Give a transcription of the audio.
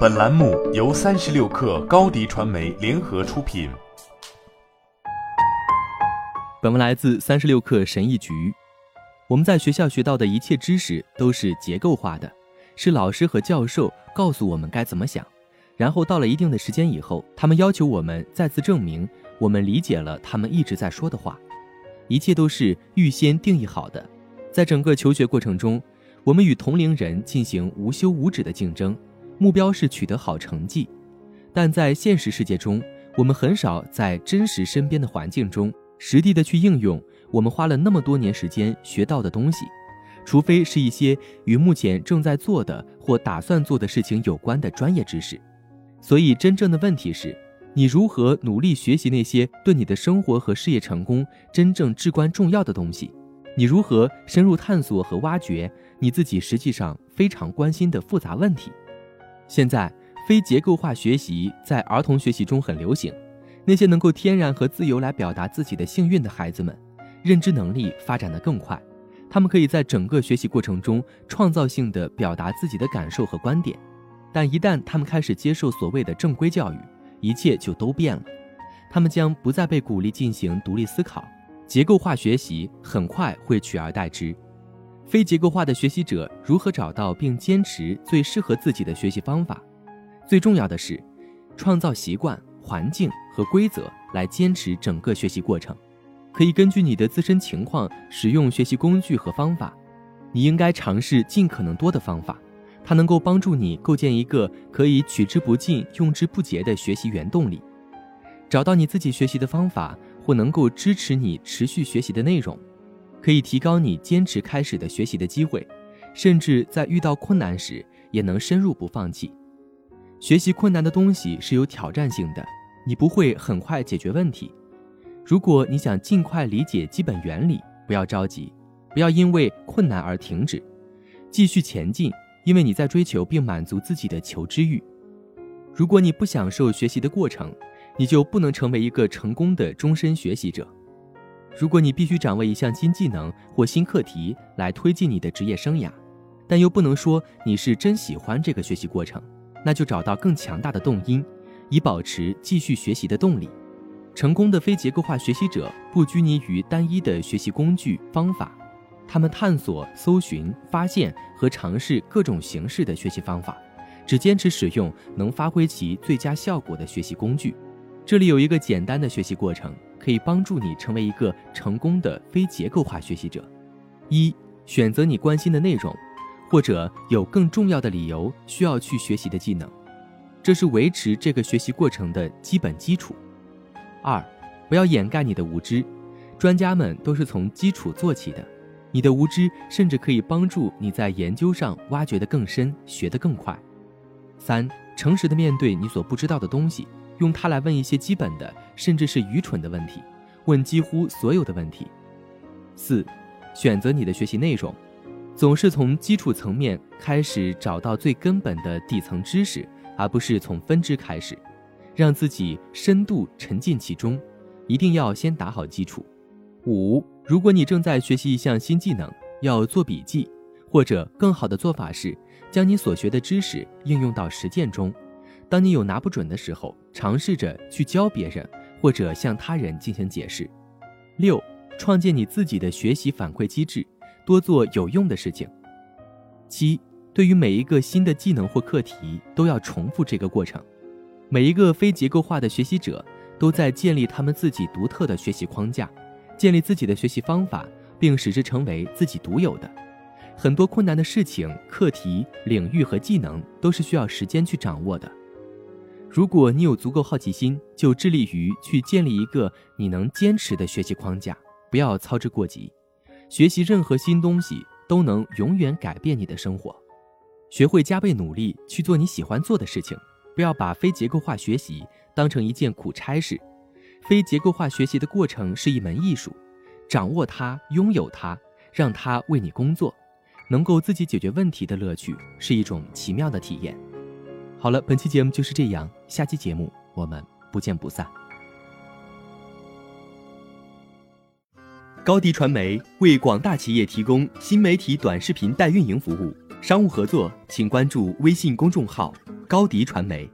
本栏目由三十六氪高低传媒联合出品。本文来自三十六氪神译局。我们在学校学到的一切知识都是结构化的，是老师和教授告诉我们该怎么想，然后到了一定的时间以后，他们要求我们再次证明我们理解了他们一直在说的话。一切都是预先定义好的，在整个求学过程中，我们与同龄人进行无休无止的竞争，目标是取得好成绩。但在现实世界中，我们很少在真实身边的环境中实地的去应用我们花了那么多年时间学到的东西，除非是一些与目前正在做的或打算做的事情有关的专业知识。所以，真正的问题是。你如何努力学习那些对你的生活和事业成功真正至关重要的东西？你如何深入探索和挖掘你自己实际上非常关心的复杂问题？现在，非结构化学习在儿童学习中很流行。那些能够天然和自由来表达自己的幸运的孩子们，认知能力发展得更快。他们可以在整个学习过程中创造性地表达自己的感受和观点。但一旦他们开始接受所谓的正规教育，一切就都变了，他们将不再被鼓励进行独立思考，结构化学习很快会取而代之。非结构化的学习者如何找到并坚持最适合自己的学习方法？最重要的是，创造习惯、环境和规则来坚持整个学习过程。可以根据你的自身情况使用学习工具和方法。你应该尝试尽可能多的方法。它能够帮助你构建一个可以取之不尽、用之不竭的学习原动力，找到你自己学习的方法，或能够支持你持续学习的内容，可以提高你坚持开始的学习的机会，甚至在遇到困难时也能深入不放弃。学习困难的东西是有挑战性的，你不会很快解决问题。如果你想尽快理解基本原理，不要着急，不要因为困难而停止，继续前进。因为你在追求并满足自己的求知欲，如果你不享受学习的过程，你就不能成为一个成功的终身学习者。如果你必须掌握一项新技能或新课题来推进你的职业生涯，但又不能说你是真喜欢这个学习过程，那就找到更强大的动因，以保持继续学习的动力。成功的非结构化学习者不拘泥于单一的学习工具方法。他们探索、搜寻、发现和尝试各种形式的学习方法，只坚持使用能发挥其最佳效果的学习工具。这里有一个简单的学习过程，可以帮助你成为一个成功的非结构化学习者。一、选择你关心的内容，或者有更重要的理由需要去学习的技能，这是维持这个学习过程的基本基础。二、不要掩盖你的无知，专家们都是从基础做起的。你的无知甚至可以帮助你在研究上挖掘得更深，学得更快。三、诚实的面对你所不知道的东西，用它来问一些基本的，甚至是愚蠢的问题，问几乎所有的问题。四、选择你的学习内容，总是从基础层面开始，找到最根本的底层知识，而不是从分支开始，让自己深度沉浸其中。一定要先打好基础。五。如果你正在学习一项新技能，要做笔记，或者更好的做法是将你所学的知识应用到实践中。当你有拿不准的时候，尝试着去教别人，或者向他人进行解释。六，创建你自己的学习反馈机制，多做有用的事情。七，对于每一个新的技能或课题，都要重复这个过程。每一个非结构化的学习者都在建立他们自己独特的学习框架。建立自己的学习方法，并使之成为自己独有的。很多困难的事情、课题、领域和技能都是需要时间去掌握的。如果你有足够好奇心，就致力于去建立一个你能坚持的学习框架，不要操之过急。学习任何新东西都能永远改变你的生活。学会加倍努力去做你喜欢做的事情，不要把非结构化学习当成一件苦差事。非结构化学习的过程是一门艺术，掌握它，拥有它，让它为你工作，能够自己解决问题的乐趣是一种奇妙的体验。好了，本期节目就是这样，下期节目我们不见不散。高迪传媒为广大企业提供新媒体短视频代运营服务。商务合作请关注微信公众号“高迪传媒”。